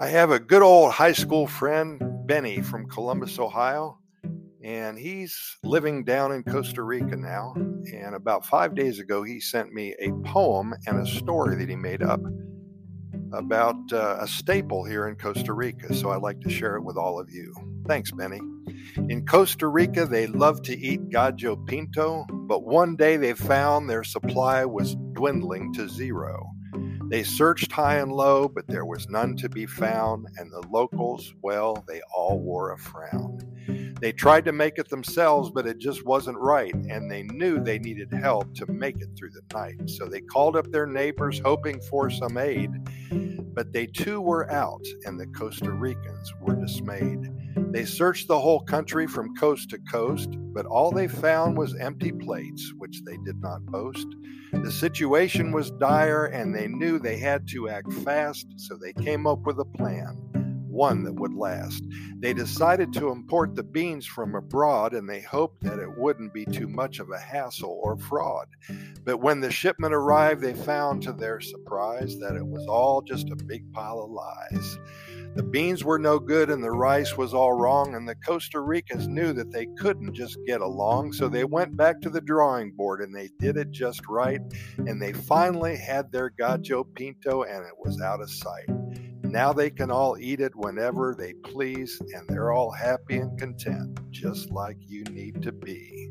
I have a good old high school friend, Benny from Columbus, Ohio, and he's living down in Costa Rica now. And about five days ago, he sent me a poem and a story that he made up about uh, a staple here in Costa Rica. So I'd like to share it with all of you. Thanks, Benny. In Costa Rica, they love to eat gallo pinto, but one day they found their supply was dwindling to zero. They searched high and low, but there was none to be found, and the locals, well, they all wore a frown. They tried to make it themselves, but it just wasn't right, and they knew they needed help to make it through the night. So they called up their neighbors, hoping for some aid, but they too were out, and the Costa Ricans were dismayed. They searched the whole country from coast to coast, but all they found was empty plates, which they did not boast. The situation was dire, and they knew they had to act fast, so they came up with a plan, one that would last. They decided to import the beans from abroad, and they hoped that it wouldn't be too much of a hassle or fraud. But when the shipment arrived, they found to their surprise that it was all just a big pile of lies. The beans were no good and the rice was all wrong, and the Costa Ricans knew that they couldn't just get along, so they went back to the drawing board and they did it just right, and they finally had their gallo pinto and it was out of sight. Now they can all eat it whenever they please, and they're all happy and content, just like you need to be.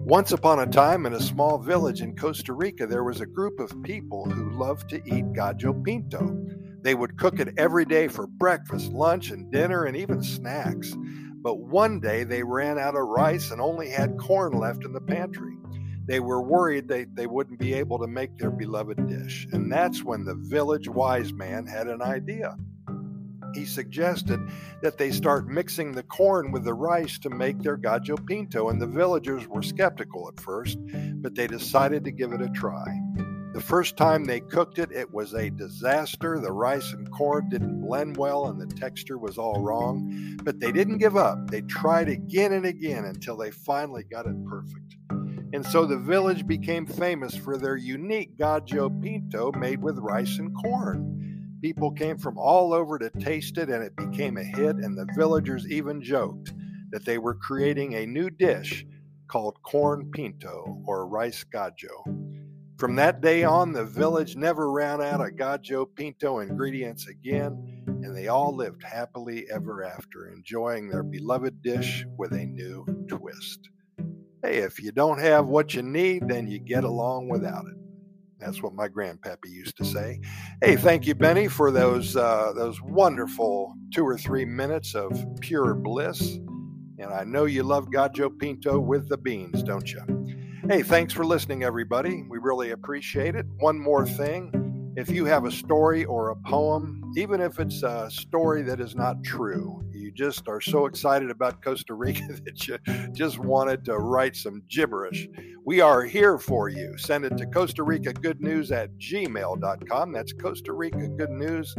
Once upon a time, in a small village in Costa Rica, there was a group of people who loved to eat gallo pinto. They would cook it every day for breakfast, lunch, and dinner, and even snacks. But one day they ran out of rice and only had corn left in the pantry. They were worried they, they wouldn't be able to make their beloved dish. And that's when the village wise man had an idea. He suggested that they start mixing the corn with the rice to make their gallo pinto, and the villagers were skeptical at first, but they decided to give it a try. The first time they cooked it, it was a disaster. The rice and corn didn't blend well and the texture was all wrong. But they didn't give up. They tried again and again until they finally got it perfect. And so the village became famous for their unique gallo pinto made with rice and corn. People came from all over to taste it and it became a hit, and the villagers even joked that they were creating a new dish called corn pinto or rice gallo. From that day on, the village never ran out of gallo pinto ingredients again, and they all lived happily ever after, enjoying their beloved dish with a new twist. Hey, if you don't have what you need, then you get along without it. That's what my grandpappy used to say. Hey, thank you, Benny, for those uh, those wonderful two or three minutes of pure bliss. And I know you love gallo pinto with the beans, don't you? Hey, thanks for listening, everybody. We really appreciate it. One more thing if you have a story or a poem, even if it's a story that is not true, just are so excited about Costa Rica that you just wanted to write some gibberish, we are here for you. Send it to Costa Rica Good News at gmail.com. That's Costa Rica Good News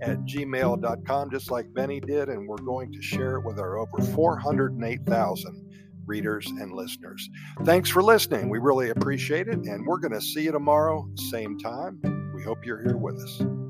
at gmail.com, just like Benny did, and we're going to share it with our over 408,000 readers and listeners. Thanks for listening. We really appreciate it. And we're going to see you tomorrow, same time. We hope you're here with us.